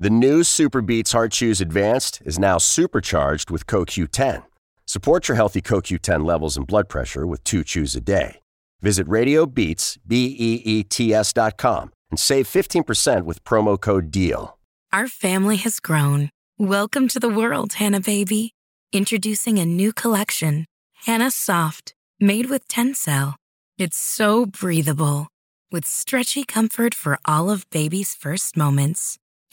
The new SuperBeets Heart Chews Advanced is now supercharged with CoQ10. Support your healthy CoQ10 levels and blood pressure with two chews a day. Visit RadioBeets, B-E-E-T-S dot com and save 15% with promo code DEAL. Our family has grown. Welcome to the world, Hanna baby. Introducing a new collection, Hanna Soft, made with Tencel. It's so breathable, with stretchy comfort for all of baby's first moments.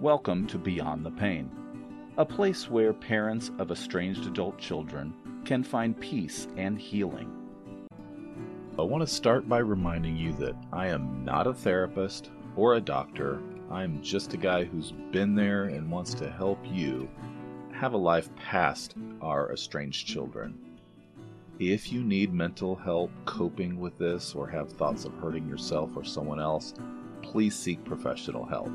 Welcome to Beyond the Pain, a place where parents of estranged adult children can find peace and healing. I want to start by reminding you that I am not a therapist or a doctor. I am just a guy who's been there and wants to help you have a life past our estranged children. If you need mental help coping with this or have thoughts of hurting yourself or someone else, please seek professional help.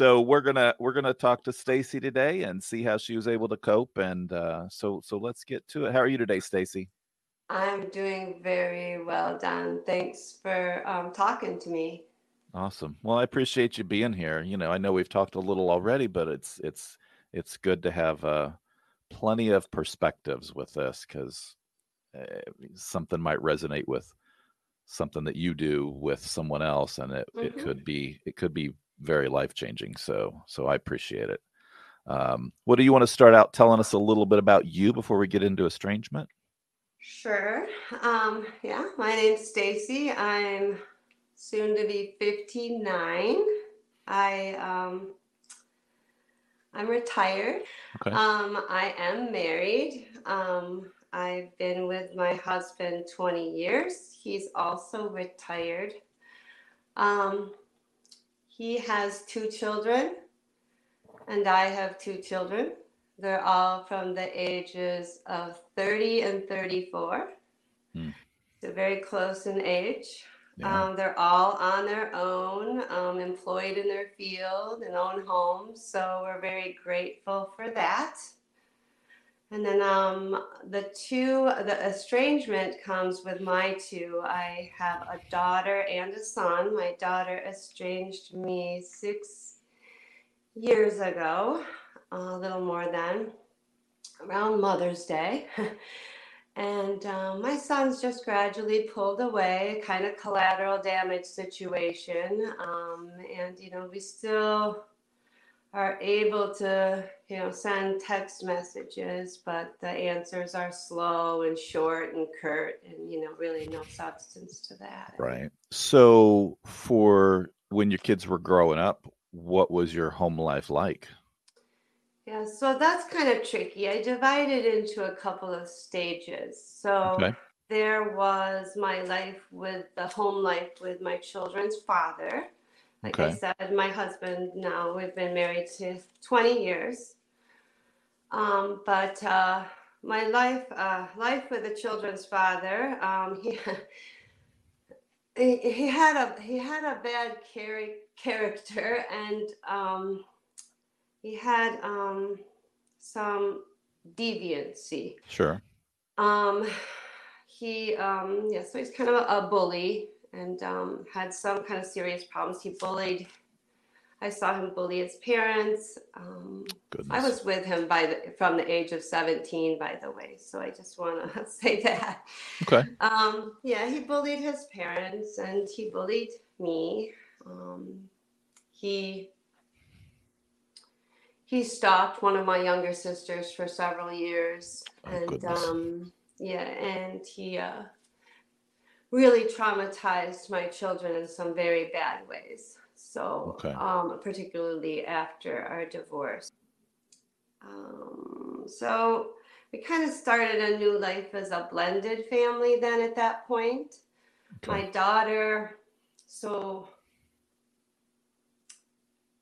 So we're gonna we're gonna talk to Stacy today and see how she was able to cope. And uh, so so let's get to it. How are you today, Stacy? I'm doing very well, Don. Thanks for um, talking to me. Awesome. Well, I appreciate you being here. You know, I know we've talked a little already, but it's it's it's good to have uh, plenty of perspectives with this because uh, something might resonate with something that you do with someone else, and it, Mhm. it could be it could be very life changing. So so I appreciate it. Um, what do you want to start out telling us a little bit about you before we get into estrangement? Sure. Um, yeah, my name's Stacy. I'm soon to be 59. I um, I'm retired. Okay. Um, I am married. Um, I've been with my husband 20 years. He's also retired. Um, he has two children, and I have two children. They're all from the ages of 30 and 34. Hmm. So very close in age. Yeah. Um, they're all on their own, um, employed in their field and own homes. So we're very grateful for that. And then um, the two, the estrangement comes with my two. I have a daughter and a son. My daughter estranged me six years ago, a little more than around Mother's Day. And um, my son's just gradually pulled away, kind of collateral damage situation. Um, and, you know, we still are able to, you know, send text messages, but the answers are slow and short and curt, and, you know, really no substance to that. Right. So for when your kids were growing up, what was your home life like? Yeah, so that's kind of tricky. I divided into a couple of stages. So Okay. there was my life with the home life with my children's father. Like I said, my husband now, we've been married to 20 years. Um, but uh, my life, uh, life with the children's father, um, he, he had a he had a bad chari- character, and um, he had um, some deviancy. Sure. Um, he, um, yeah, so he's kind of a, a bully, and um, had some kind of serious problems. He bullied. I saw him bully his parents. Um, I was with him by the, from the age of 17, by the way. So I just want to say that. Okay. Um, yeah, he bullied his parents and he bullied me. Um, he he stalked one of my younger sisters for several years, Oh, and um, yeah, and he uh, really traumatized my children in some very bad ways. So, Okay. um, particularly after our divorce. Um, so we kind of started a new life as a blended family then at that point. My daughter, so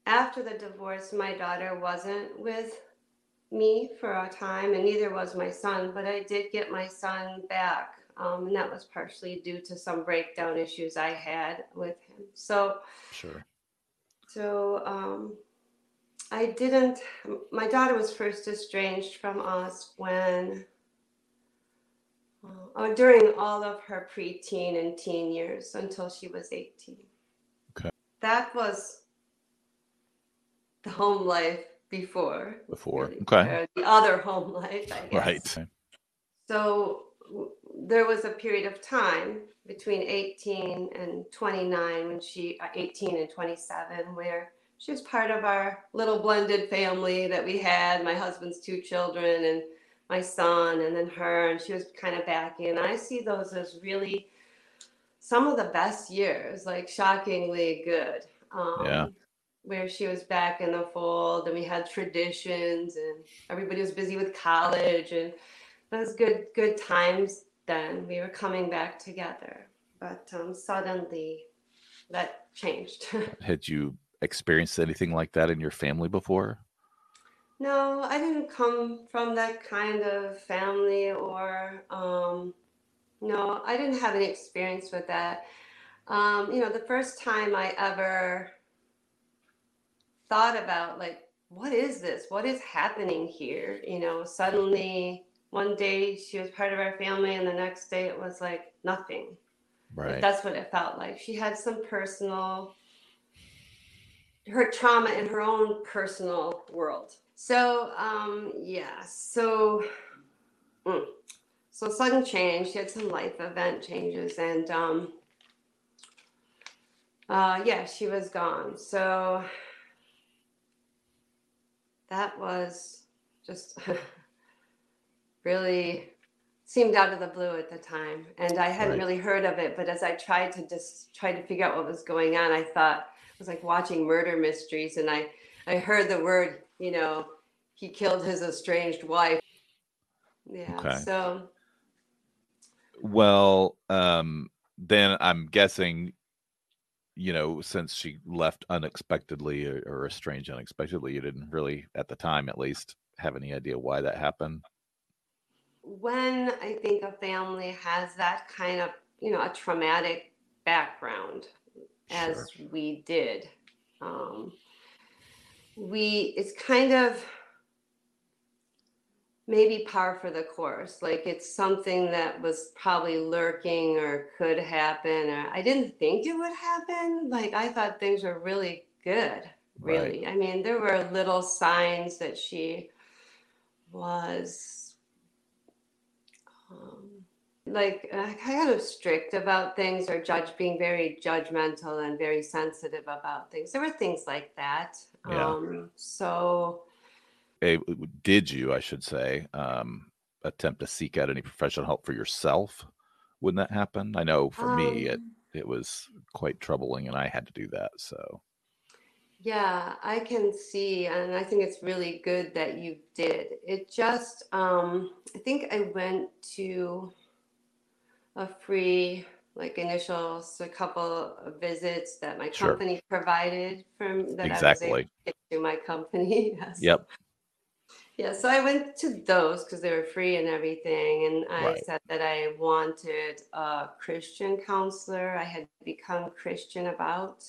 after the divorce, my daughter wasn't with me for a time, and neither was my son, but I did get my son back. Um, and that was partially due to some breakdown issues I had with him. So, Sure. so um, I didn't. My daughter was first estranged from us when, uh, oh, during all of her preteen and teen years until she was 18. Okay. That was the home life before. Before. really, Okay. the other home life, I guess. Right. So there was a period of time between 18 and 29 when she, uh, 18 and 27, where she was part of our little blended family that we had my husband's two children and my son, and then her, and she was kind of back in. I see those as really some of the best years, like shockingly good. Um, Yeah. Where she was back in the fold, and we had traditions, and everybody was busy with college, and those good good times then we were coming back together. But um, suddenly that changed. Had you experienced anything like that in your family before? no i didn't come from that kind of family or um, no i didn't have any experience with that. Um, you know the first time i ever thought about like what is this? What is happening here? You know suddenly one day she was part of our family and the next day it was like nothing. Like, that's what it felt like. She had some personal her trauma in her own personal world. So um yeah so mm. so sudden change. She had some life event changes and um uh yeah she was gone. So that was just really seemed out of the blue at the time and i hadn't Right. really heard of it but as i tried to just try to figure out what was going on i thought it was like watching murder mysteries and i i heard the word you know he killed his estranged wife yeah Okay. so Well, um, then I'm guessing, you know, since she left unexpectedly or, or estranged unexpectedly, you didn't really, at the time at least, have any idea why that happened. When I think a family has that kind of, you know, a traumatic background, as we did, um, we it's kind of maybe par for the course. Like it's something that was probably lurking or could happen. Or I didn't think it would happen. Like I thought things were really good. Right. Really, I mean, there were little signs that she was like uh, kind of strict about things or judge being very judgmental and very sensitive about things there were things like that Yeah. um so w- did you, I should say, um, attempt to seek out any professional help for yourself when that happened? I know for me, it, um, it was quite troubling and I had to do that. So, yeah i can see and i think it's really good that you did it just um i think i went to a free like initial so a couple of visits that my Sure. company provided from that I was able to to my company yes yep. Yeah, so I went to those because they were free and everything. And I Right. said that I wanted a Christian counselor. I had become Christian about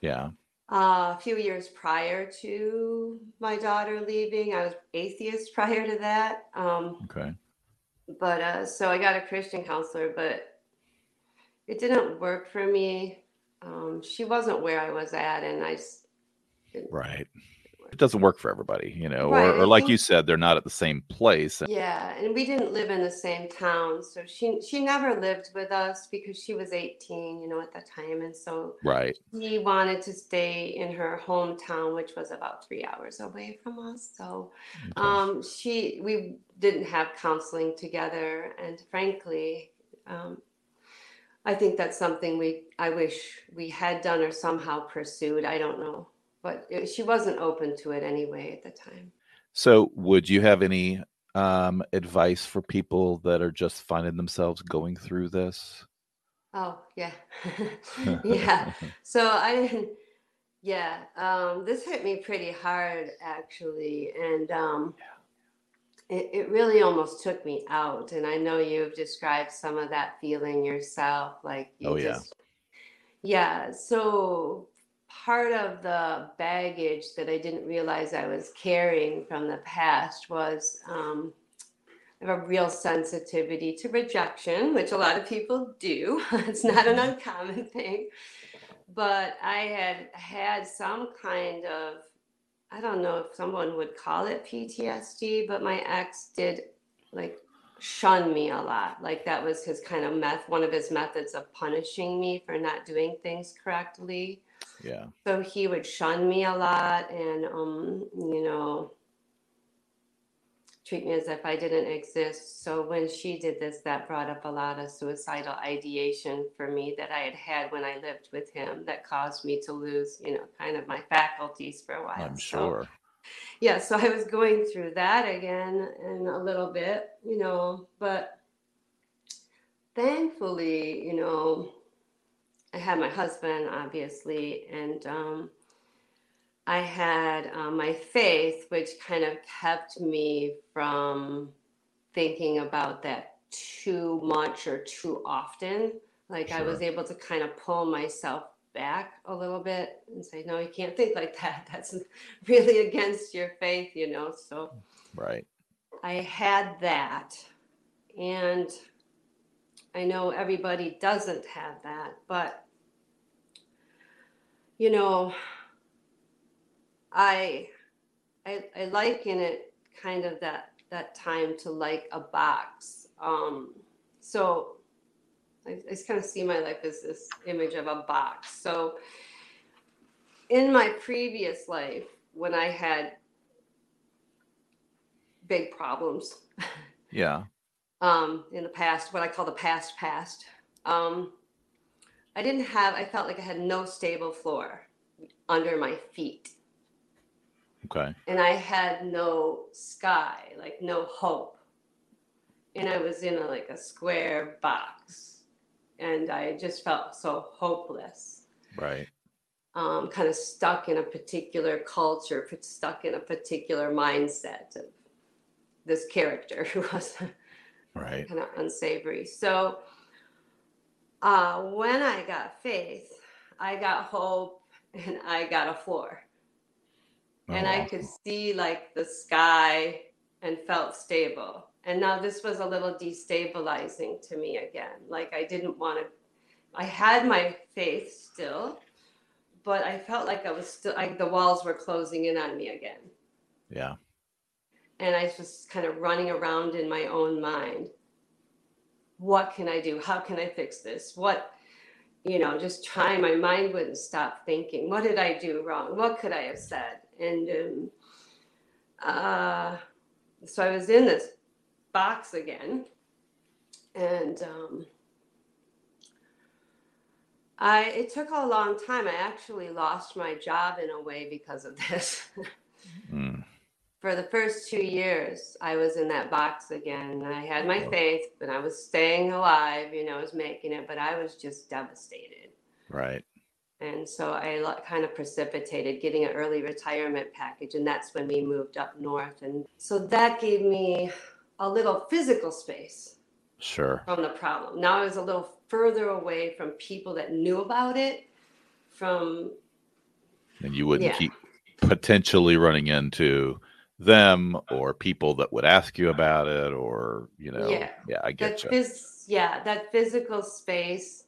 Yeah. uh, a few years prior to my daughter leaving. I was atheist prior to that. Um, Okay. But uh, so I got a Christian counselor, but it didn't work for me. Um, she wasn't where I was at, and I Right. It doesn't work for everybody, you know, Right, or, or like you said, they're not at the same place. Yeah, and we didn't live in the same town, so she she never lived with us because she was 18, you know, at the time, and so Right. she wanted to stay in her hometown, which was about three hours away from us. So Okay. um, she we didn't have counseling together, and frankly, um, I think that's something we I wish we had done or somehow pursued. I don't know, but it, she wasn't open to it anyway at the time. So, would you have any um, advice for people that are just finding themselves going through this? Oh, yeah. Yeah. So I didn't, yeah, um, this hit me pretty hard actually. And um, it, it really almost took me out. And I know you've described some of that feeling yourself. Like you Oh, yeah. just, yeah. So part of the baggage that I didn't realize I was carrying from the past was um, I have a real sensitivity to rejection, which a lot of people do. it's not an uncommon thing. But I had had some kind of, I don't know if someone would call it PTSD, but my ex did like shun me a lot. Like that was his kind of meth, one of his methods of punishing me for not doing things correctly Yeah. so he would shun me a lot and um you know treat me as if i didn't exist so when she did this that brought up a lot of suicidal ideation for me that i had had when i lived with him that caused me to lose you know kind of my faculties for a while I'm So, sure. yeah so i was going through that again in a little bit you know but thankfully you know i had my husband obviously and um i had um, my faith which kind of kept me from thinking about that too much or too often like i was able to kind of pull myself back a little bit and say no you can't think like that that's really against your faith you know so Right. I had that. And I know everybody doesn't have that, but you know, I I, I liken it kind of that that time to like a box. Um, so I, I just kind of see my life as this image of a box. So in my previous life, when I had big problems Yeah. um, in the past, what I call the past past. Um, I didn't have, I felt like I had no stable floor under my feet. Okay. And I had no sky, like no hope. And I was in a, like a square box. And I just felt so hopeless. Right. um, kind of stuck in a particular culture, stuck in a particular mindset of this character who was Right. kind of unsavory. So uh, when I got faith, I got hope and I got a floor. Oh, and I wow. could see like the sky and felt stable. And now this was a little destabilizing to me again. Like I didn't want to, I had my faith still, but I felt like I was still, like the walls were closing in on me again. Yeah. And I was just kind of running around in my own mind. What can I do? How can I fix this? What, you know, just trying. My mind wouldn't stop thinking. What did I do wrong? What could I have said? And um, uh, so I was in this box again, and um, I it took a long time. I actually lost my job in a way because of this. Mm. For the first two years, I was in that box again. I had my faith, and I was staying alive. You know, I was making it, but I was just devastated. Right. And so I kind of precipitated getting an early retirement package. And that's when we moved up north. And so that gave me a little physical space Sure. from the problem. Now I was a little further away from people that knew about it, from, And you wouldn't Yeah. keep potentially running into them or people that would ask you about it or, you know, Yeah. yeah, I get that you. phys- yeah, that physical space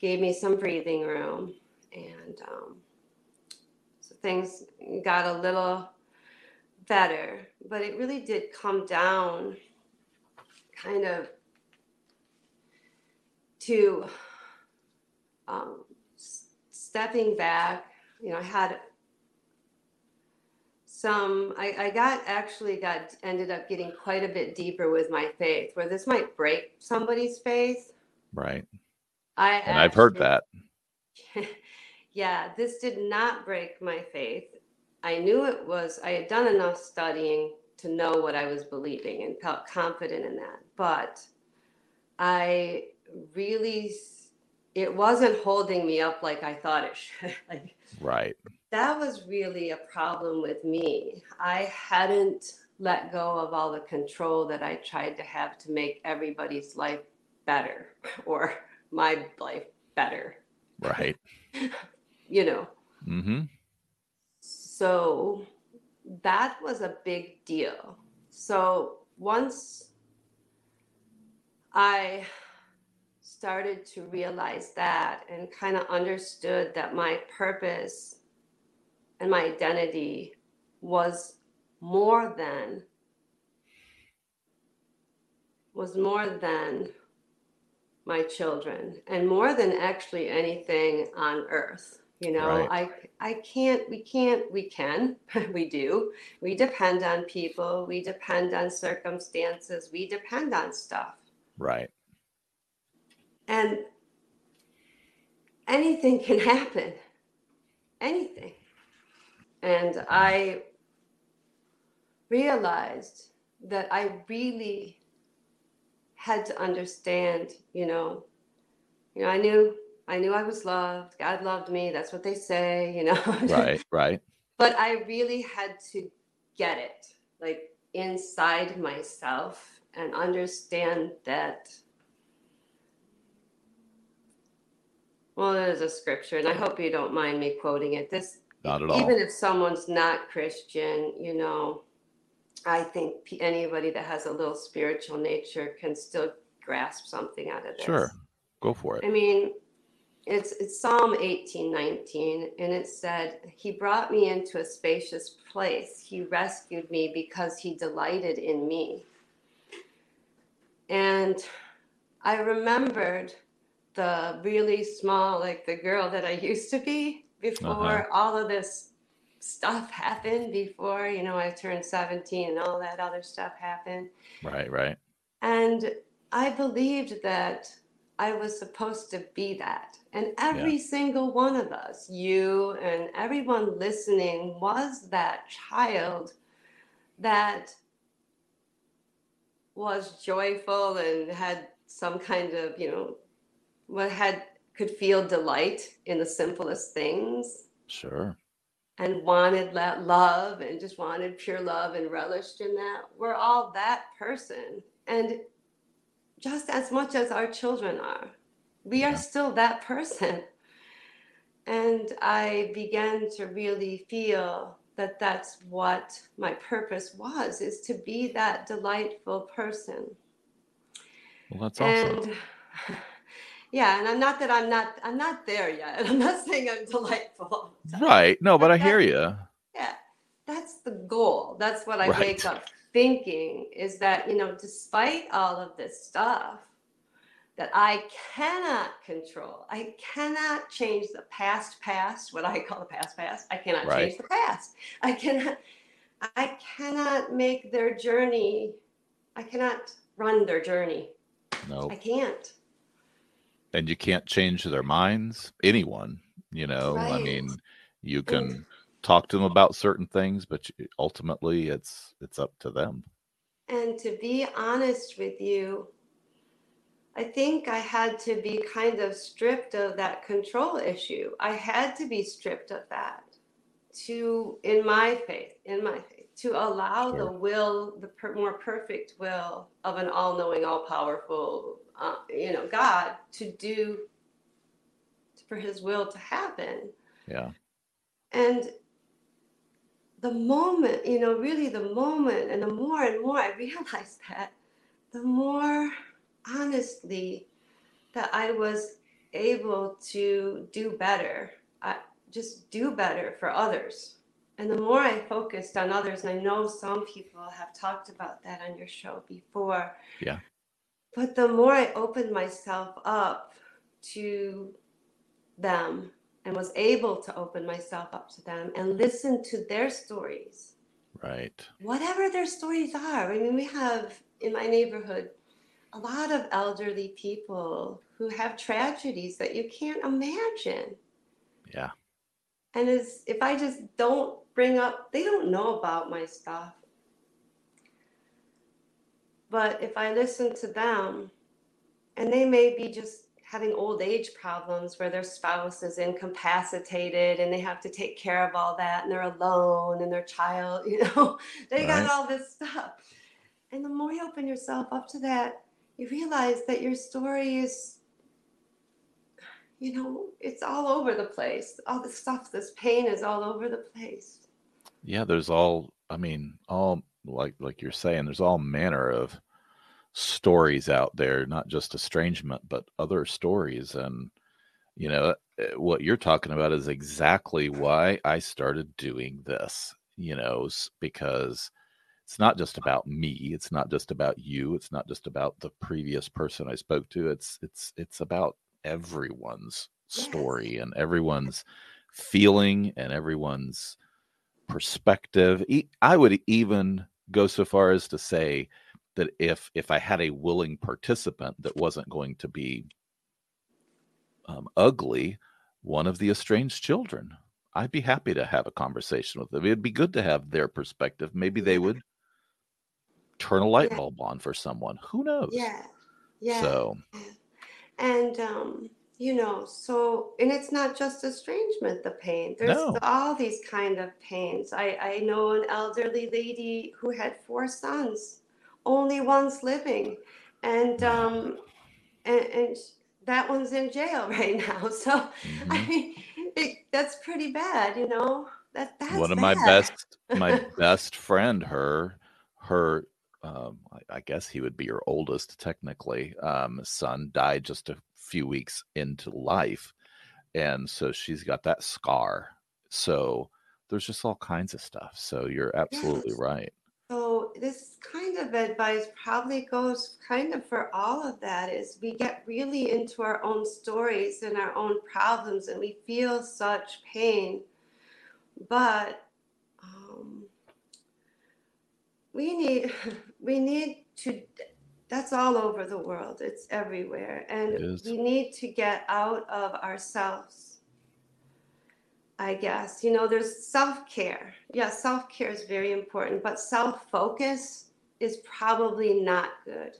gave me some breathing room, and um, so things got a little better. But it really did come down kind of to um, stepping back. You know, I had some I, I got actually got ended up getting quite a bit deeper with my faith where this might break somebody's faith Right. i And I've heard that. yeah this did not break my faith i knew it was i had done enough studying to know what i was believing and felt confident in that but i really it wasn't holding me up like i thought it should like Right. That was really a problem with me. I hadn't let go of all the control that I tried to have to make everybody's life better or my life better, Right. you know. Mm-hmm. So that was a big deal. So once I started to realize that and kind of understood that my purpose and my identity was more than was more than my children and more than actually anything on earth you know? I i can't we can't we can we do. We depend on people we depend on circumstances we depend on stuff. Right. and anything can happen. Anything and i realized that i really had to understand you know you know i knew i knew i was loved god loved me that's what they say you know Right. Right. but I really had to get it like inside myself and understand that. Well, there's a scripture, and I hope you don't mind me quoting it. This, Not at all. even if someone's not Christian, you know, I think anybody that has a little spiritual nature can still grasp something out of this. Sure. Go for it. I mean, it's, it's Psalm 18, 19, and it said, He brought me into a spacious place. He rescued me because he delighted in me. And I remembered the really small, like the girl that I used to be before uh-huh. all of this stuff happened, before, you know, I turned 17 and all that other stuff happened. Right. Right. And I believed that I was supposed to be that. And every single one of us, you and everyone listening, was that child that was joyful and had some kind of, you know, what had could feel delight in the simplest things Sure. and wanted that love and just wanted pure love and relished in that. We're all that person. And just as much as our children are, we are still that person. And I began to really feel that that's what my purpose was is to be that delightful person Well, that's awesome. and yeah and i'm not that i'm not i'm not there yet i'm not saying i'm delightful all the time. Right. No, but I hear you. yeah that's the goal that's what i Right. wake up thinking is that you know despite all of this stuff that i cannot control i cannot change the past past what i call the past past i cannot Right. change the past i cannot i cannot make their journey i cannot run their journey No. i can't And you can't change their minds. Anyone. You know. I mean, you can talk to them about certain things, but ultimately, it's it's up to them. And to be honest with you, I think I had to be kind of stripped of that control issue. I had to be stripped of that to, in my faith, in my faith, to allow the will, the per, more perfect will of an all knowing, all powerful, uh, you know, God to do, for his will to happen. Yeah. And the moment, you know, really the moment, and the more and more I realized that, the more honestly that I was able to do better, I, just do better for others. And the more I focused on others, and I know some people have talked about that on your show before. Yeah. But the more I opened myself up to them and was able to open myself up to them and listen to their stories. Right. Whatever their stories are. I mean, we have in my neighborhood a lot of elderly people who have tragedies that you can't imagine. Yeah. And as if I just don't bring up, they don't know about my stuff. But if I listen to them, and they may be just having old age problems where their spouse is incapacitated and they have to take care of all that and they're alone and their child, you know, they Right. got all this stuff. And the more you open yourself up to that, you realize that your story is, you know, it's all over the place. All this stuff, this pain is all over the place. Yeah, there's all I mean, all like like you're saying, there's all manner of stories out there, not just estrangement, but other stories. And you know, eh, what you're talking about is exactly why I started doing this, you know, because it's not just about me, it's not just about you, it's not just about the previous person I spoke to. It's it's it's about everyone's Yes. story and everyone's feeling and everyone's perspective. I would even go so far as to say that if if I had a willing participant that wasn't going to be um, ugly, one of the estranged children, I'd be happy to have a conversation with them. It'd be good to have their perspective. Maybe they would turn a light Yeah. bulb on for someone. Who knows? Yeah. Yeah. So And um, you know, so and it's not just estrangement, the pain. There's No. all these kind of pains. I I know an elderly lady who had four sons, only one's living, and um, and, and that one's in jail right now. So I Mhm. mean, it, that's pretty bad, you know. That that's one of my best my best friend her her um I, I guess he would be her oldest technically um son died just a few weeks into life and so she's got that scar so there's just all kinds of stuff so you're absolutely Yes. right So this kind of advice probably goes kind of for all of that is we get really into our own stories and our own problems and we feel such pain. But um, we need we need to that's all over the world. It's everywhere. And It we need to get out of ourselves. I guess. You know, there's self care. Yeah, self care is very important, but self focus is probably not good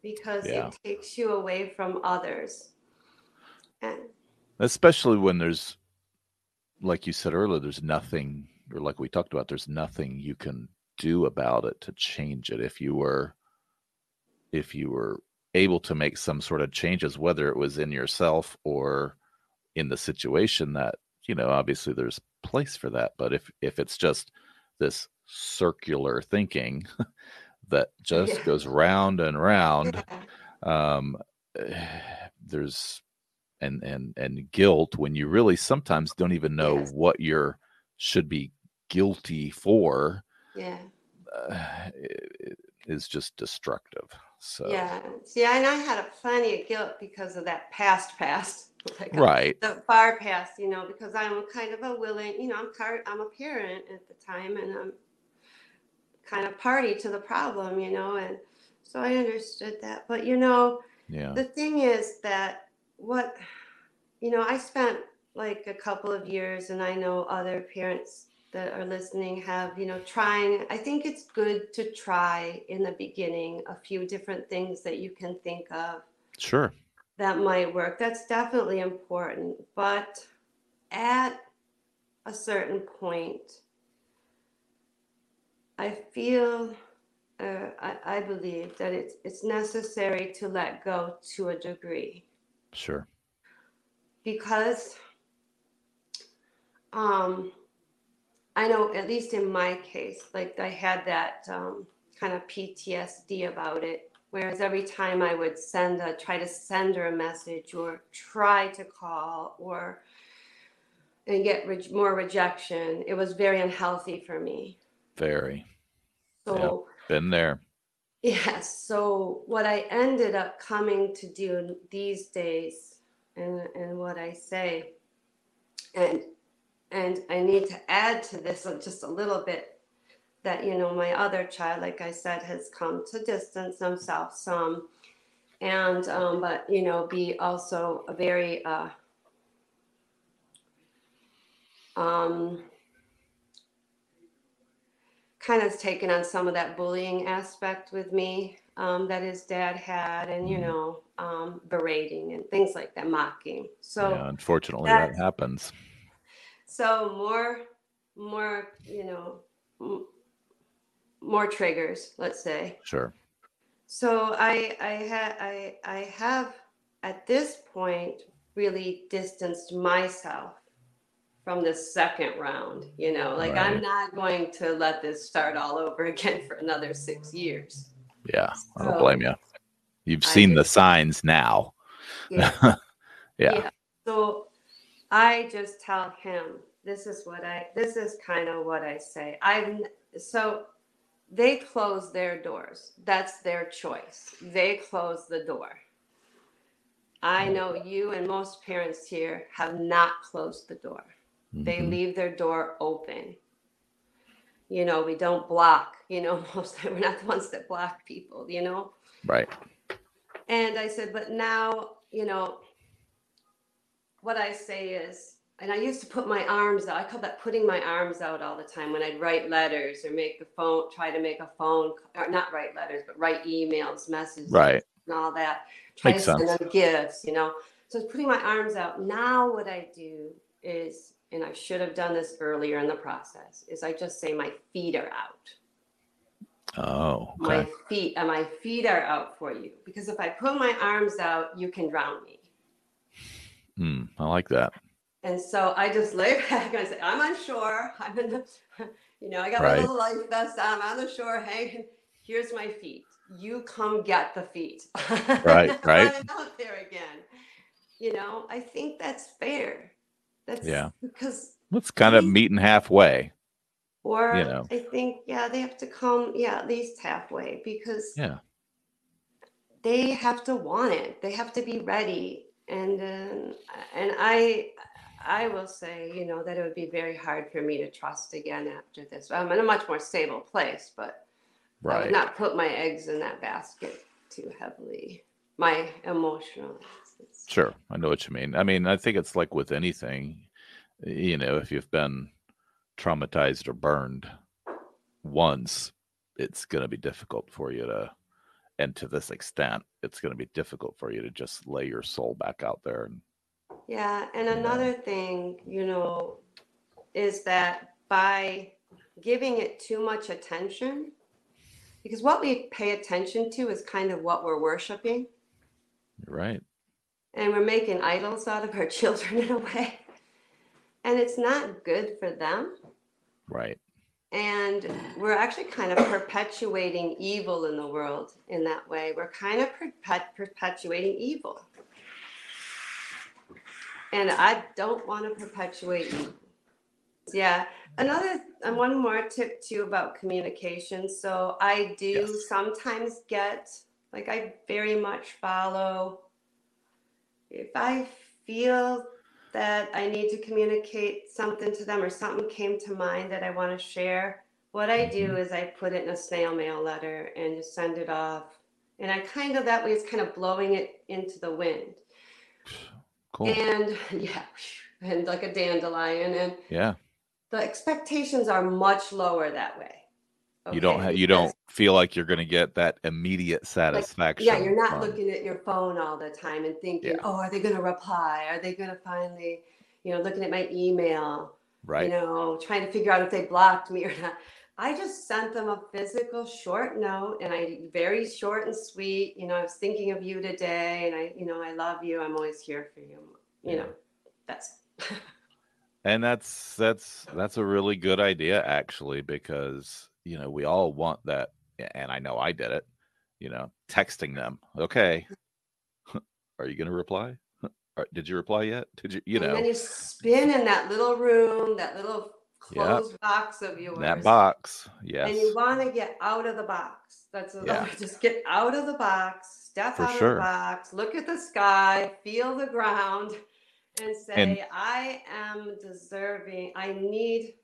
because Yeah. it takes you away from others. And especially when there's like you said earlier there's nothing or like we talked about there's nothing you can do about it to change it if you were if you were able to make some sort of changes whether it was in yourself or in the situation that you know obviously there's place for that but if if it's just this circular thinking that just Yeah. goes round and round um there's and and and guilt when you really sometimes don't even know Yes. what you're should be guilty for yeah, uh, is just destructive so yeah. See, and I had a plenty of guilt because of that past past. Like, right the far past, you know, because I'm kind of a willing, you know, I'm car- I'm a parent at the time, and I'm kind of party to the problem, you know, and so I understood that. But you know, yeah the thing is that what, you know, I spent like a couple of years, and I know other parents that are listening have, you know, trying. I think it's good to try in the beginning a few different things that you can think of sure that might work. That's definitely important. But at a certain point, I feel, uh, I, I believe that it's, it's necessary to let go to a degree sure because um, I know, at least in my case, like I had that um, kind of PTSD about it. Whereas every time I would send a try to send her a message or try to call or and get re- more rejection, it was very unhealthy for me. Very. So Been there. Yes. So what I ended up coming to do these days, and and what I say, and and I need to add to this just a little bit that you know my other child, like I said, has come to distance himself some, and um, but you know be also a very uh, um, kind of taken on some of that bullying aspect with me um, that his dad had, and you know, um, berating and things like that, mocking. So, yeah, unfortunately, that that's- happens. So more, more, you know, m- more triggers, let's say. Sure. So I, I had, I, I have at this point really distanced myself from the second round. You know, like I'm not going to let this start all over again for another six years. Yeah. I don't blame you. You've I seen the signs now. Yeah. Yeah. So I just tell him this is what I this is kind of what I say. I've so they close their doors. That's their choice. They close the door. I know you and most parents here have not closed the door. They Mhm. leave their door open. You know, we don't block, you know, most we're not the ones that block people, you know. Right. And I said, but now, you know, what I say is, and I used to put my arms out. I call that putting my arms out all the time when I'd write letters or make the phone, try to make a phone, or not write letters, but write emails, messages, Right. and all that. Try Makes to send sense. them gifts, you know. So I was putting my arms out. Now what I do is, and I should have done this earlier in the process, is I just say my feet are out Oh, my feet and my feet are out for you because if i put my arms out you can drown me Hmm. I like that. and so i just lay back and i say i'm on shore i'm in the you know i got Right. my little life vest on i'm on the shore hanging here's my feet you come get the feet Right, I'm right. out there again you know i think that's fair that's Yeah. because Let's kind of Really? meeting halfway. or You know. i think yeah they have to come yeah at least halfway because Yeah. they have to want it they have to be ready and um, and i i will say you know that it would be very hard for me to trust again after this i'm in a much more stable place but i would not put my eggs in that basket too heavily my emotional Sure. I know what you mean. I mean, I think it's like with anything, you know, if you've been traumatized or burned once, it's going to be difficult for you to, and to this extent, it's going to be difficult for you to just lay your soul back out there. And yeah and another thing you know is that by giving it too much attention because what we pay attention to is kind of what we're worshiping right. and we're making idols out of our children in a way and it's not good for them Right. And we're actually kind of perpetuating evil in the world in that way. We're kind of perpet- perpetuating evil. And i don't want to perpetuate evil. Yeah another and one more tip too about communication. So i do Yes. sometimes get like i very much follow if I feel that I need to communicate something to them or something came to mind that I want to share, what I do mm-hmm. is I put it in a snail mail letter and just send it off. And I kind of that way it's kind of blowing it into the wind. Cool. And yeah, and like a dandelion. And yeah. the expectations are much lower that way. You don't okay? have, you don't feel like you're going to get that immediate satisfaction. Yeah, you're not from- looking at your phone all the time and thinking, Yeah. oh, are they going to reply? Are they going to finally, you know, looking at my email, right. you know, trying to figure out if they blocked me or not. I just sent them a physical short note and I very short and sweet, you know, I was thinking of you today and I, you know, I love you. I'm always here for you. You know, that's and that's that's that's a really good idea actually because you know we all want that and i know i did it you know, texting them. Okay, are you going to reply? Did you reply yet? Did you, you and know? then you spin in that little room, that little closed box of yours. That box, yes. And you want to get out of the box. That's what Yeah. just get out of the box, step For out sure. of the box, look at the sky, feel the ground, and say, And- I am deserving. I need.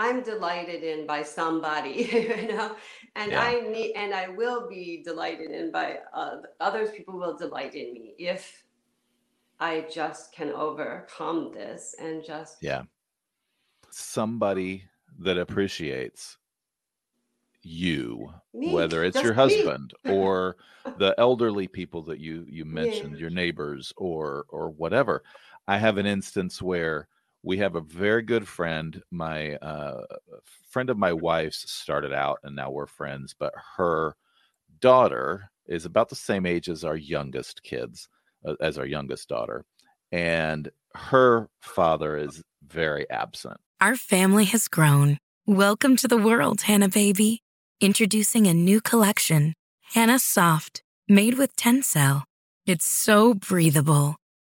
I'm delighted in by somebody, you know, and Yeah. I need, and I will be delighted in by uh, others. People will delight in me if I just can overcome this and just Yeah. Somebody that appreciates you, Me, whether it's your husband or the elderly people that you you mentioned, your neighbors or or whatever. I have an instance where we have a very good friend. My uh, friend of my wife's started out, and now we're friends. But her daughter is about the same age as our youngest kids, uh, as our youngest daughter, and her father is very absent. Our family has grown. Welcome to the world, Hanna baby. Introducing a new collection, Hanna Soft, made with Tencel. It's so breathable,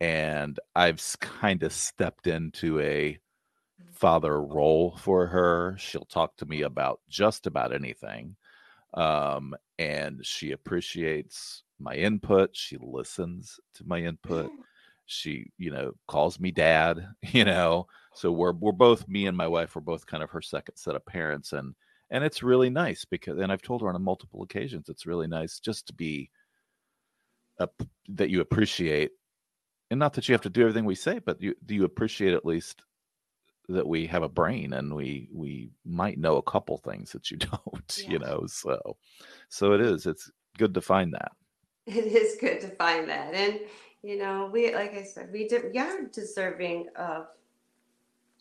And I've kind of stepped into a father role for her. She'll talk to me about just about anything. Um, and she appreciates my input. She listens to my input. She, you know, calls me dad, you know. So we're we're both me and my wife, we're both kind of her second set of parents and and it's really nice because and I've told her on multiple occasions it's really nice just to be up, that you appreciate and not that you have to do everything we say, but you do you appreciate at least that we have a brain and we we might know a couple things that you don't, you know. So so it is. It's good to find that. It is good to find that. And, you know, we, like I said, we, we are deserving of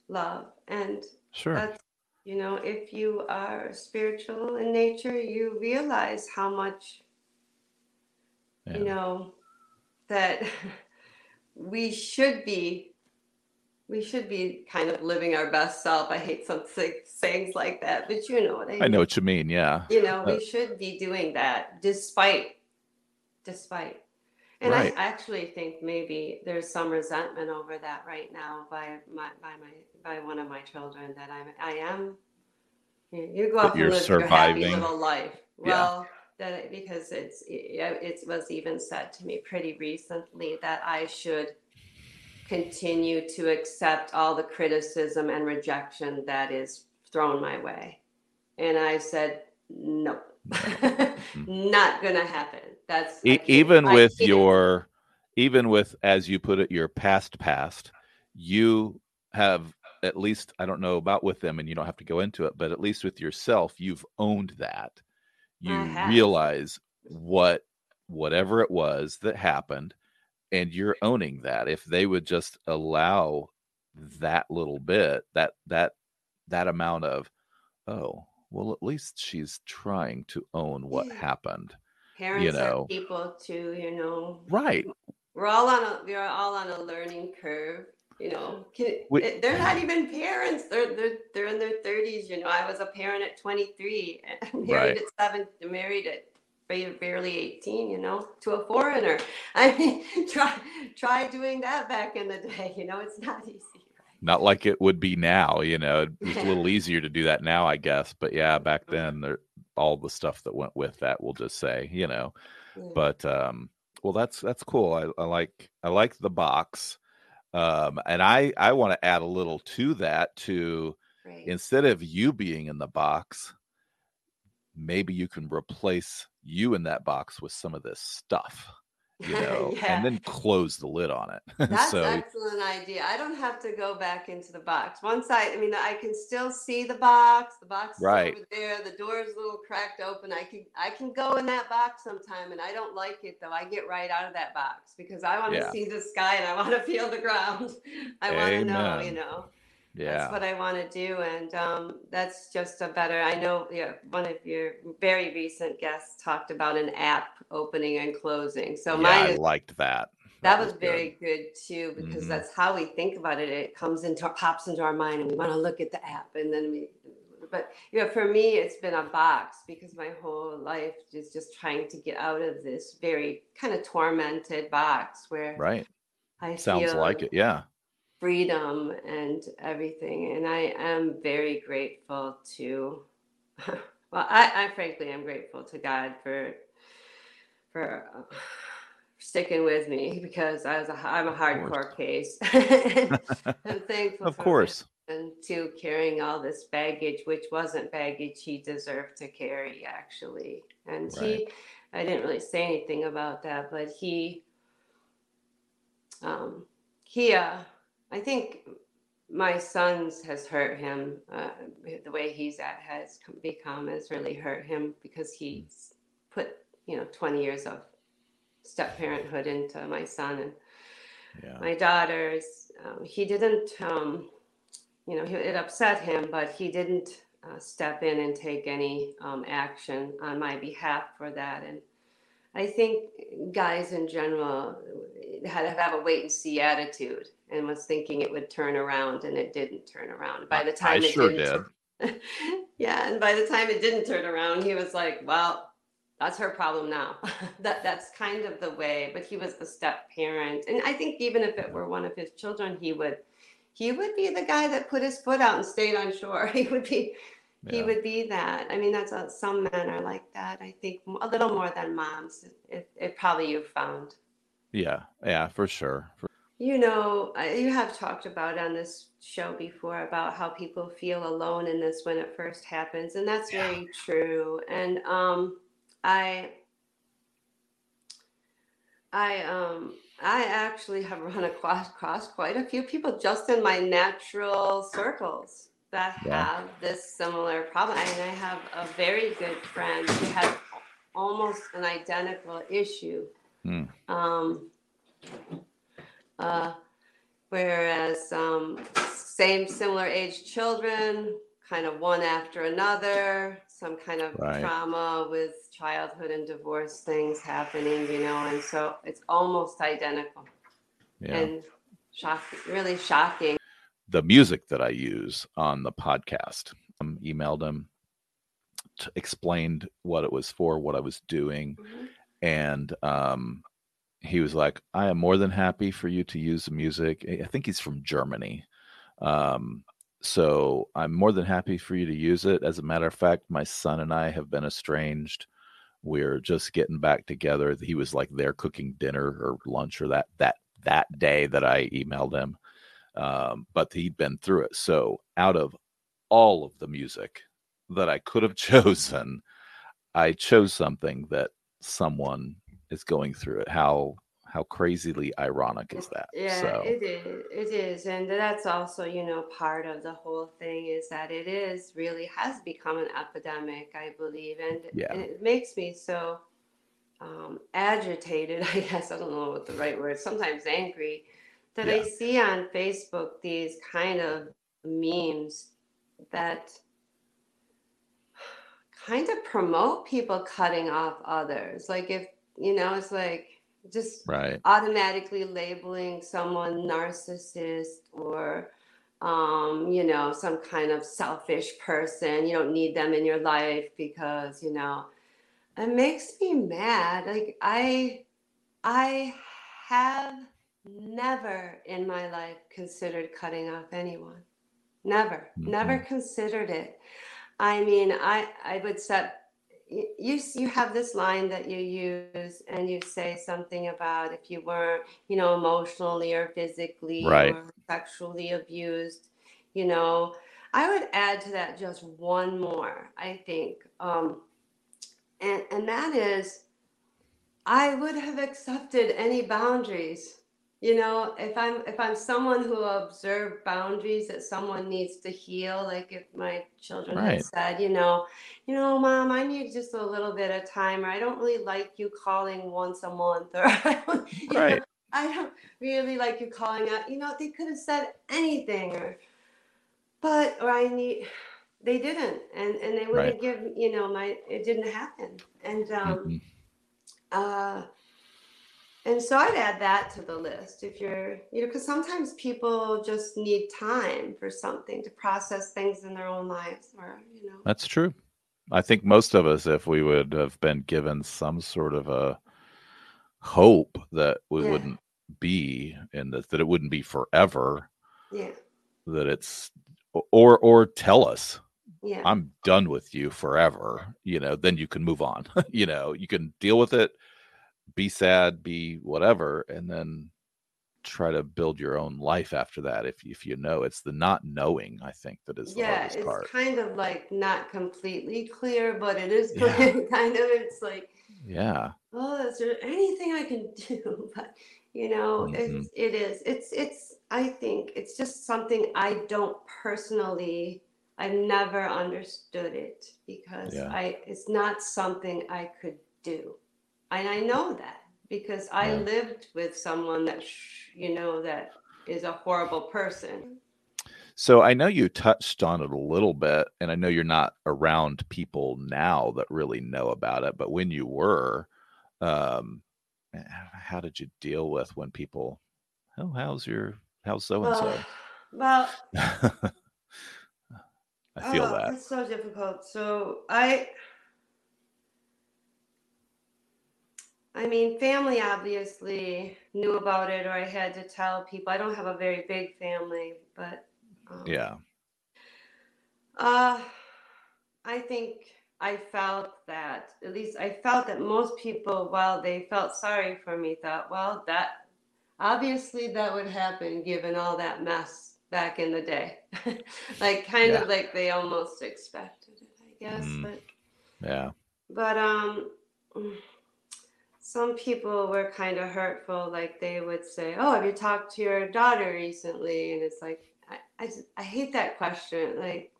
love. And Sure. that's, you know, if you are spiritual in nature, you realize how much, Yeah. you know, that we should be, we should be kind of living our best self. I hate some sayings like that, but you know what I mean. I know what you mean. Yeah. you know Uh, we should be doing that despite despite and Right. i actually think maybe there's some resentment over that right now by my by my by one of my children that i'm i am you, you go you're and live your happy surviving. little life Yeah. That it- because it's it, it was even said to me pretty recently that i should continue to accept all the criticism and rejection that is thrown my way. And i said no not gonna happen. That's E- even with your even with as you put it your past past you have at least i don't know about with them and you don't have to go into it but at least with yourself you've owned that you uh-huh. realize what whatever it was that happened and you're owning that. If they would just allow that little bit that that that amount of oh well at least she's trying to own what Yeah. happened parents know. are people too you know? Right. We're all on a we're all on a learning curve you know Can, We- they're not even parents. They're, they're they're in their 30s you know. I was a parent at 23 married Right. at seven married at ba- barely 18 you know to a foreigner. I mean try try doing that back in the day you know it's not easy not like it would be now you know. It's a little easier to do that now i guess but yeah back then there all the stuff that went with that we'll just say you know. Yeah. but um well that's that's cool. I, I like i like the box Um, and I I want to add a little to that to Right. instead of you being in the box, maybe you can replace you in that box with some of this stuff, you know, Yeah. and then close the lid on it. That's so excellent idea. I don't have to go back into the box. Once I, I mean, I can still see the box. The box is Right. over there. The door is a little cracked open. I can, I can go in that box sometime, and I don't like it though. I get right out of that box because I want to Yeah. see the sky and I want to feel the ground. I want to know, you know. Yeah. That's what I want to do, and um, that's just a better. I know, yeah, one of your very recent guests talked about an app opening and closing. So yeah, mine I liked that. that was good. very good too, because Mhm. that's how we think about it. It comes into pops into our mind, and we want to look at the app, and then we. But you know, for me, it's been a box because my whole life is just trying to get out of this very kind of tormented box where right. I Sounds feel like it. Yeah. Freedom and everything. And I am very grateful to, well, I, I frankly am grateful to God for for uh, sticking with me because I was a, I'm a hardcore case. I'm thankful Of course. husband, to carrying all this baggage, which wasn't baggage he deserved to carry actually. And he, I didn't really say anything about that, but he, um, he, uh, I think my son's has hurt him. Uh, the way he's at has become has really hurt him because he's put you know 20 years of step parenthood into my son and Yeah. my daughters. Um, he didn't, um, you know, he, it upset him, but he didn't uh, step in and take any um, action on my behalf for that. And I think guys in general had to have a wait and see attitude and was thinking it would turn around, and it didn't turn around. By the I time it sure didn't, did. yeah, and by the time it didn't turn around, he was like, "Well, that's her problem now." that that's kind of the way. But he was the step parent, and I think even if it were one of his children, he would he would be the guy that put his foot out and stayed on shore. He would be he would be that. I mean, that's a, some men are like that. I think a little more than moms. It, it probably you've found. Yeah. Yeah, for sure. For- You know, you have talked about on this show before about how people feel alone in this when it first happens, and that's Yeah. very true. And um, I, I, um, I actually have run across, across quite a few people just in my natural circles that Yeah. have this similar problem. And I have a very good friend who has almost an identical issue. Hmm. Um, uh, whereas um, same similar age children, kind of one after another, some kind of Right. trauma with childhood and divorce things happening, you know, and so it's almost identical Yeah. and shocking, really shocking. The music that I use on the podcast. Um, emailed him, t- explained what it was for, what I was doing, and um, he was like, "I am more than happy for you to use the music." I I think he's from Germany, um, so I'm more than happy for you to use it. As a matter of fact, my son and I have been estranged. We're just getting back together. He was like there cooking dinner or lunch or that that that day that I emailed him um, but he'd been through it. So, out of all of the music that I could have chosen, I chose something that someone is going through it. How how crazily ironic is that? Yeah, so, it is. It is, and that's also, you know, part of the whole thing is that it is really has become an epidemic, I believe, and, Yeah. and it makes me so um, agitated. I guess I don't know what the right word. Sometimes angry that I see on Facebook these kind of memes that kind of promote people cutting off others. Like if you know, it's like just right. automatically labeling someone narcissist or um, you know some kind of selfish person you don't need them in your life because you know it makes me mad like i i have never in my life considered cutting off anyone. Never never considered it. I mean i i would set you you have this line that you use and you say something about if you weren't you know emotionally or physically Right. or sexually abused you know. I would add to that just one more i think um and and that is i would have accepted any boundaries you know if i'm if i'm someone who observed boundaries that someone needs to heal like if my children Right. said you know you know mom i need just a little bit of time or i don't really like you calling once a month or I don't, you know, I don't really like you calling out you know they could have said anything or but or i need they didn't and and they wouldn't give you know my it didn't happen and um Mhm. uh and so I'd add that to the list if you're, you know, because sometimes people just need time for something to process things in their own lives or, you know. That's true. I think most of us, if we would have been given some sort of a hope that we Yeah. wouldn't be in this, that it wouldn't be forever, Yeah. that it's or or tell us Yeah. I'm done with you forever, you know, then you can move on. you know, you can deal with it, be sad, be whatever, and then try to build your own life after that if if you know it's the not knowing i think that is the yeah. It's part kind of like not completely clear, but it is Yeah. kind of, it's like, yeah oh, is there anything I can do? But, you know, Mhm. it's, it is, it's, it's, I think it's just something I don't personally, I've never understood it because Yeah. I, it's not something I could do. And I know that because I Yeah. lived with someone that, you know, that is a horrible person. So I know you touched on it a little bit, and I know you're not around people now that really know about it, but when you were, um, how did you deal with when people, oh, how's your, how's so and so? Well, I feel Oh, that. It's so difficult. So I, I mean, family obviously knew about it, or I had to tell people. I don't have a very big family, but um, Yeah. Uh, I think I felt that, at least I felt that most people, while they felt sorry for me, thought, well, that obviously that would happen given all that mess back in the day. like kind Yeah. of like they almost expected it, I guess. Mm. But Yeah. but um some people were kind of hurtful, like they would say, Oh, have you talked to your daughter recently? And it's like I, I, I hate that question. Like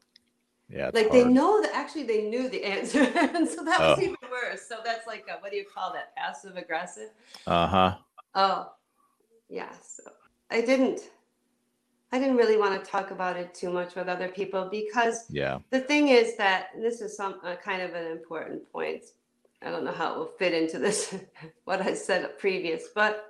Yeah. Like they know that actually they knew the answer and so that was Oh. even worse so that's like a, what do you call that passive aggressive Uh huh. oh yeah so i didn't i didn't really want to talk about it too much with other people because Yeah. the thing is that this is some uh, kind of an important point i don't know how it will fit into this what i said previous but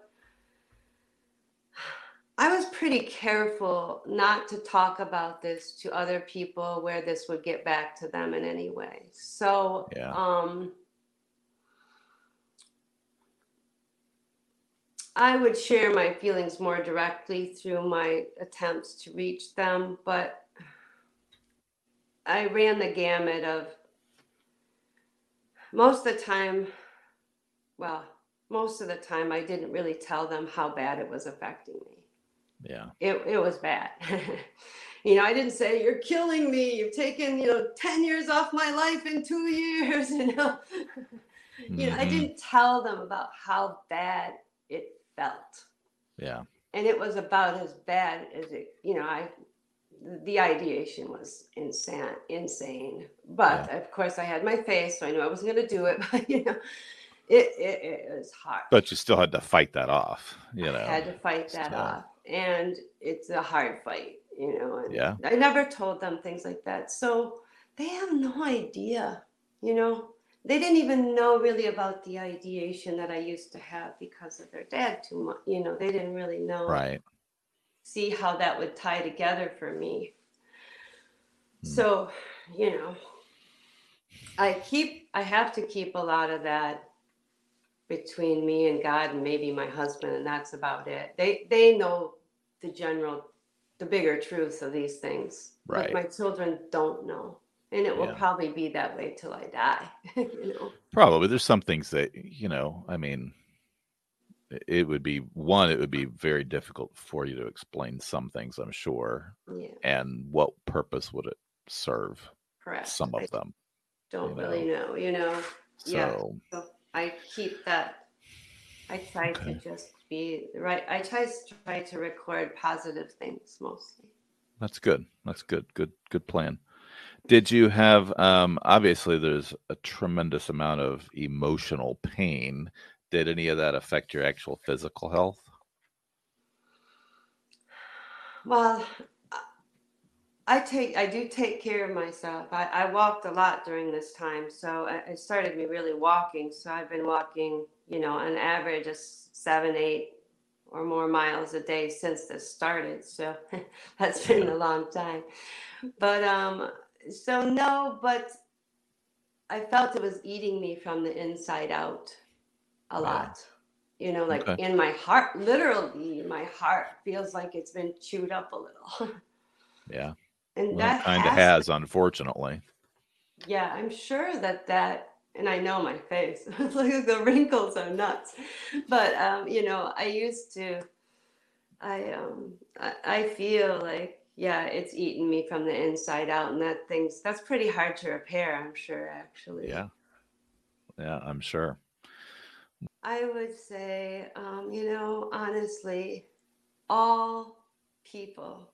I was pretty careful not to talk about this to other people where this would get back to them in any way. So, Yeah. um, I would share my feelings more directly through my attempts to reach them, but I ran the gamut of most of the time, well, most of the time, I didn't really tell them how bad it was affecting me Yeah. it, it was bad. you know, I didn't say, You're killing me. You've taken, you know, 10 years off my life in two years. You know, you know, I Mhm. didn't tell them about how bad it felt. Yeah. And it was about as bad as it, you know, I, the ideation was insane, insane. But of course, I had my face, so I knew I wasn't going to do it. But, you know, it, it, it was hard. But you still had to fight that off, you know. I had to fight that still. off. And it's a hard fight, you know. And Yeah. I never told them things like that. So they have no idea, you know. They didn't even know really about the ideation that I used to have because of their dad too much. You know, they didn't really know, Right. See how that would tie together for me. Hmm. So, you know, I keep, I have to keep a lot of that between me and God and maybe my husband, and that's about it. They they know the general, the bigger truths of these things. Right. But my children don't know. and it will Yeah. probably be that way till I die. you know. Probably. There's some things that, you know, I mean, it would be one, it would be very difficult for you to explain some things, I'm sure. Yeah, And what purpose would it serve? correct. Some I of them. don't you really know. You know. Yeah. So, So I keep that. I try Okay. to just be right. I try to try to record positive things mostly. that's good. That's good. Good, good plan. Did you have, um, obviously, there's a tremendous amount of emotional pain. Did any of that affect your actual physical health? Well, I- take I do take care of myself. I, I walked a lot during this time, so I- it started me really walking. So I've been walking, you know, an average of seven, eight, or more miles a day since this started. So that's been a long time. But um, so no, but I felt it was eating me from the inside out a lot. You know, like Okay. in my heart, literally, my heart feels like it's been chewed up a little. Yeah. and Well, that kind of has, unfortunately. yeah, I'm sure that that, and I know my face, look at the wrinkles are nuts. But um, you know, I used to, I um, I, I feel like yeah, it's eaten me from the inside out, and that thing's that's pretty hard to repair. I'm sure, actually. Yeah. Yeah, I'm sure. I would say, um, you know, honestly, all people,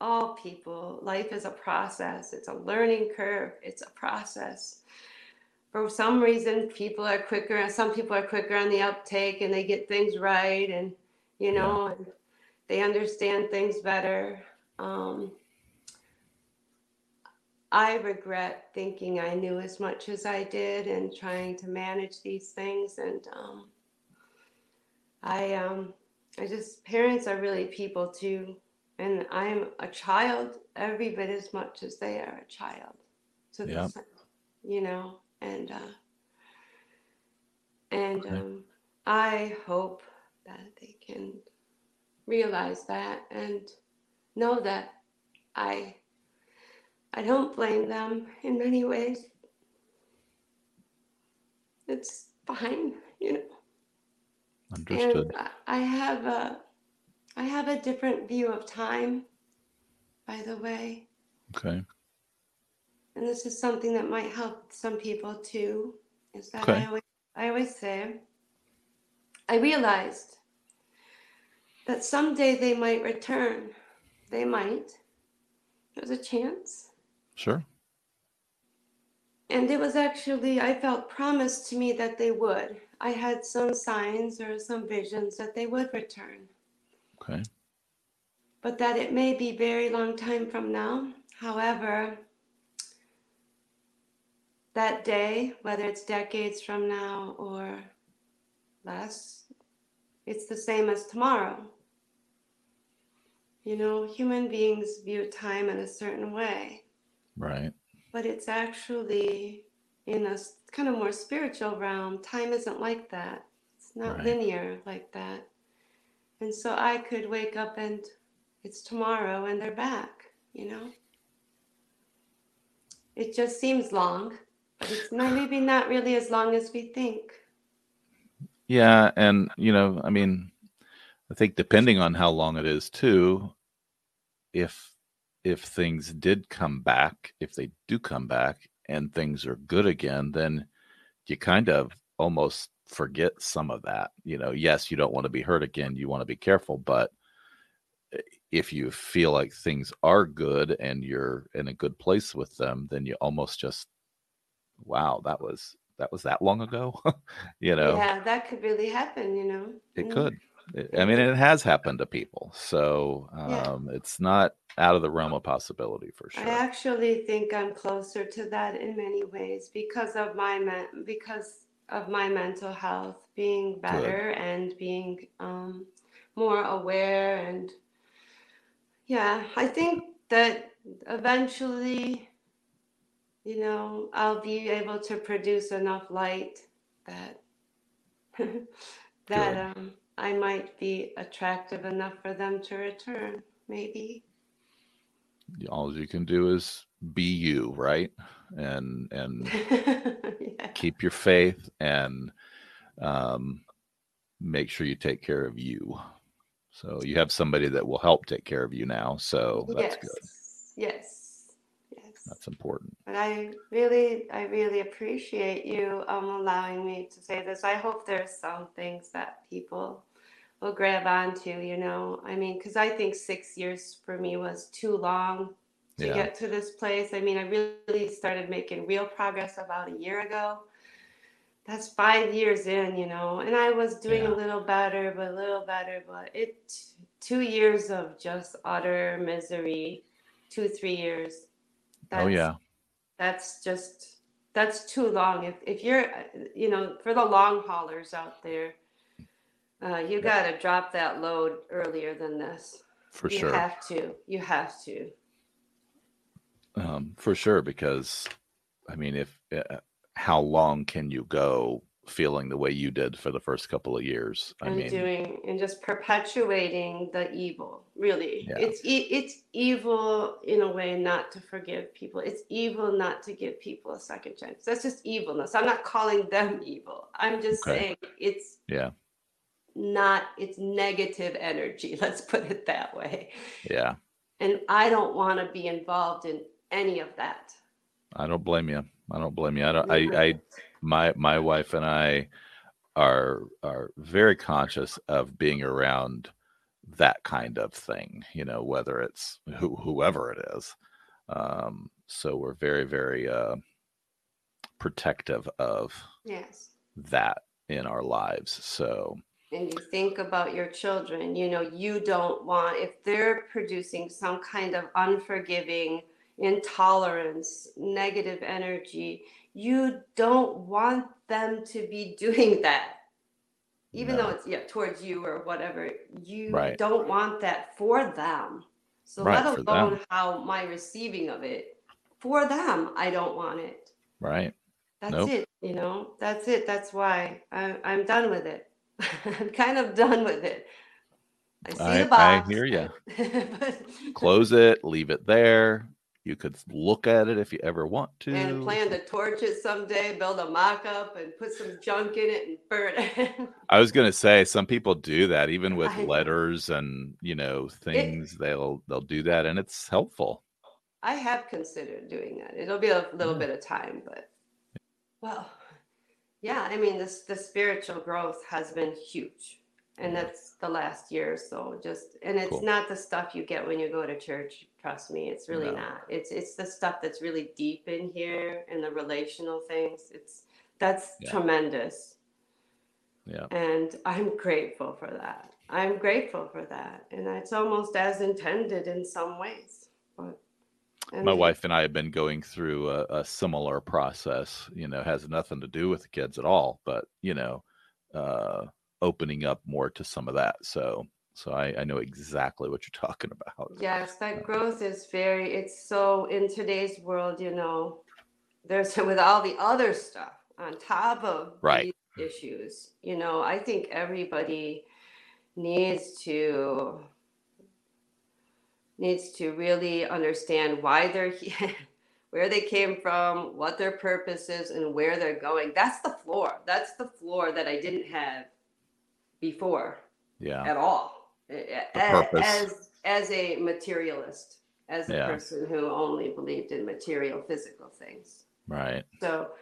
all people, life is a process. It's a learning curve. It's a process. For some reason, people are quicker. and Some people are quicker on the uptake, and they get things right, and you Yeah. know, and they understand things better. Um, I regret thinking I knew as much as I did and trying to manage these things. And um, I, um, I just parents are really people too, and I'm a child every bit as much as they are a child to Yeah. this, you know. And uh, and Okay. um, I hope that they can realize that and know that I I don't blame them in many ways. It's fine, you know. Understood. And I- have a I have a different view of time, by the way. Okay. And this is something that might help some people too. Is that Okay. I always I always say I realized that someday they might return. They might. There's a chance. Sure. And it was actually, I felt promised to me that they would. I had some signs or some visions that they would return, Okay. but that it may be very long time from now. However, that day, whether it's decades from now or less, it's the same as tomorrow. You know, human beings view time in a certain way. Right. but it's actually in a kind of more spiritual realm. Time isn't like that. It's not Right. linear like that. And so I could wake up and it's tomorrow and they're back, you know? It just seems long, but it's not, maybe not really as long as we think. Yeah, and you know, I mean, I think depending on how long it is too, if if things did come back, if they do come back and things are good again, then you kind of almost forget some of that. You know, yes, you don't want to be hurt again, you want to be careful, but eh, if you feel like things are good and you're in a good place with them, then you almost just wow, that was that was that long ago. you know. Yeah, that could really happen, you know? It Mm. could. I mean, it has happened to people, so Yeah. um, it's not out of the realm of possibility for sure. I actually think I'm closer to that in many ways because of my men- because of my mental health being better and being um, more aware and yeah, I think that eventually, you know, I'll be able to produce enough light that that um, I might be attractive enough for them to return, maybe. all you can do is be you, right? And and yeah. keep your faith and um, make sure you take care of you. So you have somebody that will help take care of you now. So that's yes. good. Yes. That's important. But I really, I really appreciate you um, allowing me to say this. I hope there's some things that people will grab onto, you know. I mean, because I think six years for me was too long to Yeah. get to this place. I mean, I really started making real progress about a year ago. That's five years in, you know, and I was doing Yeah. a little better, but a little better. But it, two years of just utter misery, two, three years. Oh yeah. That's just that's too long. If if you're you know for the long haulers out there, uh, you got to drop that load earlier than this. For you sure. You have to. You have to. Um, for sure, because I mean, if uh, how long can you go feeling the way you did for the first couple of years? I and mean, doing and just perpetuating the evil. Really, Yeah. it's e- it's evil in a way not to forgive people. It's evil not to give people a second chance. That's just evilness. I'm not calling them evil. I'm just Okay. saying it's yeah, not it's negative energy. Let's put it that way. yeah. And I don't want to be involved in any of that. I don't blame you. I don't blame you. I don't. I, I my my wife and I are are very conscious of being around that kind of thing. You know, whether it's who, whoever it is. Um, so we're very very uh, protective of yes. that in our lives. So and you think about your children, you know, you don't want, if they're producing some kind of unforgiving, intolerance, negative energy, you don't want them to be doing that. Even No. though it's yeah, towards you or whatever, you Right. don't want that for them. So Right, let alone how my receiving of it. For them, I don't want it. right, That's Nope. it, you know. That's it. That's why I, I'm done with it. I'm kind of done with it. I see I- the I hear you but- close it, leave it there. You could look at it if you ever want to. and plan to torch it someday, build a mock-up, and put some junk in it and burn it. I was gonna say some people do that even with I letters and you know things. they'll they'll do that and it's helpful. I have considered doing that. It'll be a little Yeah. bit of time, but well, yeah. I mean, this the spiritual growth has been huge, and that's the last year or so. Just and it's Cool. not the stuff you get when you go to church. Trust me, it's really No. not. It's it's the stuff that's really deep in here and the relational things. It's that's Yeah. tremendous, Yeah, and I'm grateful for that. I'm grateful for that, and it's almost as intended in some ways. But I my wife and I have been going through a, a similar process. You know, has nothing to do with the kids at all, but you know, uh, opening up more to some of that. So so I, I know exactly what you're talking about. Yes, that growth is very, it's so in today's world, you know, there's with all the other stuff on top of Right. these issues, you know, I think everybody needs to needs to really understand why they're here, where they came from, what their purpose is, and where they're going. That's the floor. That's the floor that I didn't have before Yeah, at all. A- The a- purpose. as as a materialist as a Yeah. person who only believed in material physical things. Right. so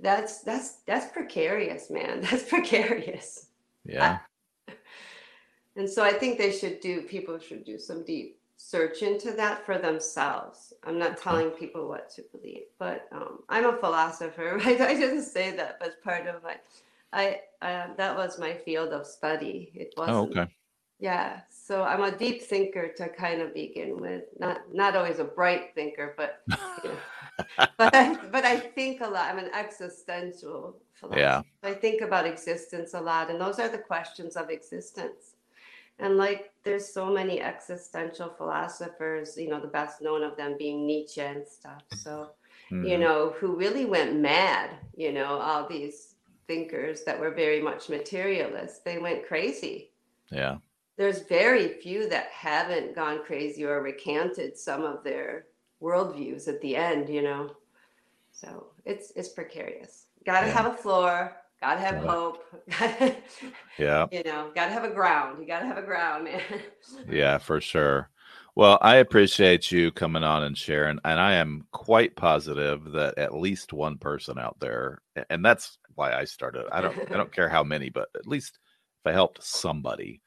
that's that's that's precarious man. That's precarious. Yeah, and so i think they should do people should do some deep search into that for themselves. I'm not telling people what to believe but um, i'm a philosopher right? I didn't say that but part of my i uh, that was my field of study it wasn't oh, okay. Yeah, so I'm a deep thinker to kind of begin with. Not not always a bright thinker, but you know. but I, but I think a lot. I'm an existential philosopher. Yeah. I think about existence a lot, and those are the questions of existence. And like, there's so many existential philosophers. You know, the best known of them being Nietzsche and stuff. So you Mhm. know, who really went mad. You know, all these thinkers that were very much materialist. They went crazy Yeah, there's very few that haven't gone crazy or recanted some of their worldviews at the end, you know. So it's it's precarious. Got to Yeah. have a floor. Got to have Yeah. hope. gotta- Yeah. you know, got to have a ground. You got to have a ground, man. Yeah, for sure. Well, I appreciate you coming on and sharing, and I am quite positive that at least one person out there, and that's why I started. I don't, I don't care how many, but at least if I helped somebody,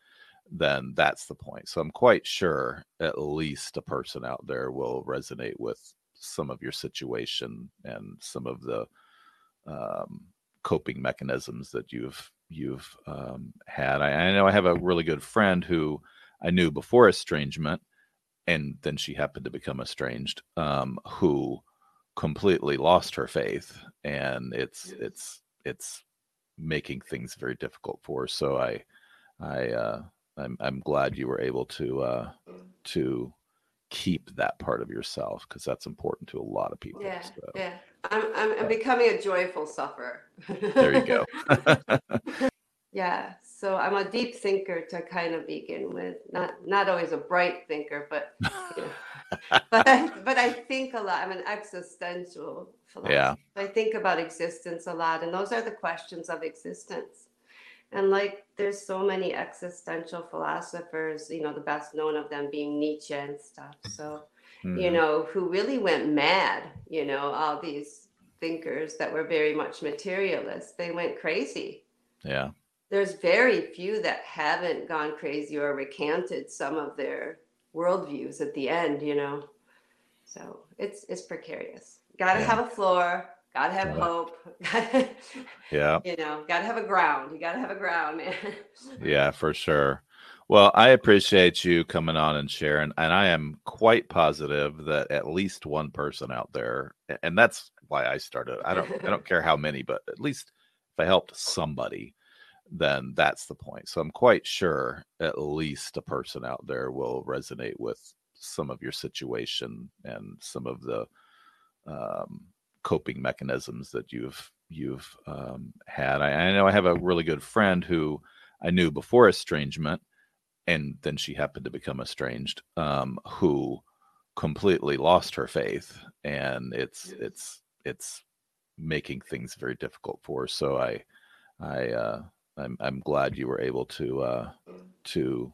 then that's the point. So I'm quite sure at least a person out there will resonate with some of your situation and some of the um, coping mechanisms that you've you've um, had. I, I know I have a really good friend who I knew before estrangement, and then she happened to become estranged, um, who completely lost her faith, and it's it's it's making things very difficult for her. So I I uh, I'm I'm glad you were able to uh, to keep that part of yourself because that's important to a lot of people. yeah, so. yeah. I'm, I'm I'm becoming a joyful sufferer. There you go. Yeah, so I'm a deep thinker to kind of begin with. Not not always a bright thinker, but you know, but I, but I think a lot. I'm an existential philosopher. Yeah. I think about existence a lot, and those are the questions of existence. And like, there's so many existential philosophers. You know, the best known of them being Nietzsche and stuff. So you Mhm. know, who really went mad. You know, all these thinkers that were very much materialists. They went crazy Yeah. There's very few that haven't gone crazy or recanted some of their worldviews at the end, you know. So it's it's precarious. Got to Yeah. have a floor. Got to have Yeah. hope. gotta- Yeah. you know, got to have a ground. You got to have a ground, man. Yeah, for sure. Well, I appreciate you coming on and sharing, and I am quite positive that at least one person out there, and that's why I started. I don't, I don't care how many, but at least if I helped somebody, then that's the point. So I'm quite sure at least a person out there will resonate with some of your situation and some of the um, coping mechanisms that you've you've um, had. I, I know I have a really good friend who I knew before estrangement, and then she happened to become estranged, um, who completely lost her faith, and it's it's it's making things very difficult for her. So I I uh, I'm I'm glad you were able to uh, to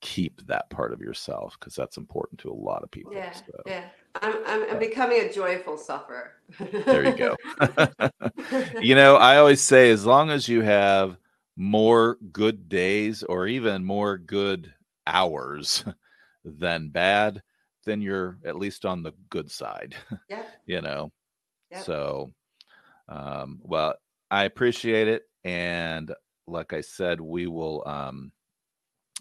keep that part of yourself because that's important to a lot of people. yeah, so. yeah. I'm, I'm I'm becoming a joyful sufferer. There you go. you know, I always say as long as you have more good days or even more good hours than bad, then you're at least on the good side, yeah. you know. Yep. So um well, I appreciate it and like I said, we will um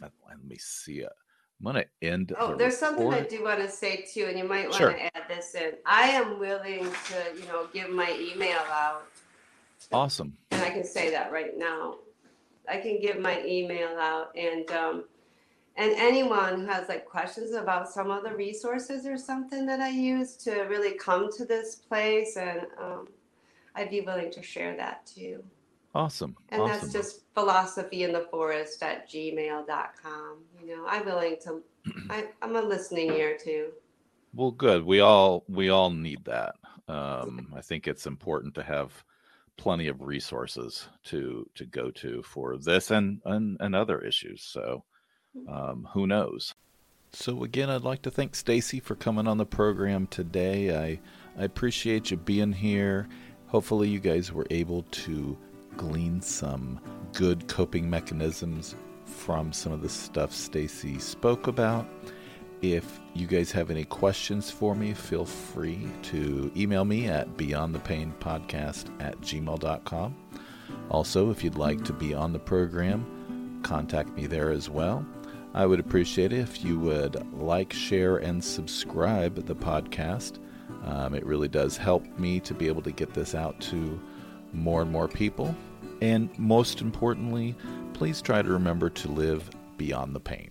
uh, let me see. uh, I'm going to end Oh, the there's something I do want to say too, and you might want Sure. to add this in. I am willing to, you know, give my email out Awesome. and I can say that right now. I can give my email out and um and anyone who has like questions about some of the resources or something that I use to really come to this place and um I'd be willing to share that too. Awesome. And awesome. that's just philosophy in the forest at gmail.com. You know, I'm willing to I, I'm a listening ear too. Well, good. We all we all need that. Um, I think it's important to have plenty of resources to to go to for this and and, and other issues. So, um, who knows? So again, I'd like to thank Stacy for coming on the program today. I I appreciate you being here. Hopefully, you guys were able to glean some good coping mechanisms from some of the stuff Stacy spoke about. If you guys have any questions for me, feel free to email me at beyondthepainpodcast at gmail.com. Also, if you'd like to be on the program, contact me there as well. I would appreciate it if you would like, share, and subscribe the podcast. Um, it really does help me to be able to get this out to more and more people. And most importantly, please try to remember to live beyond the pain.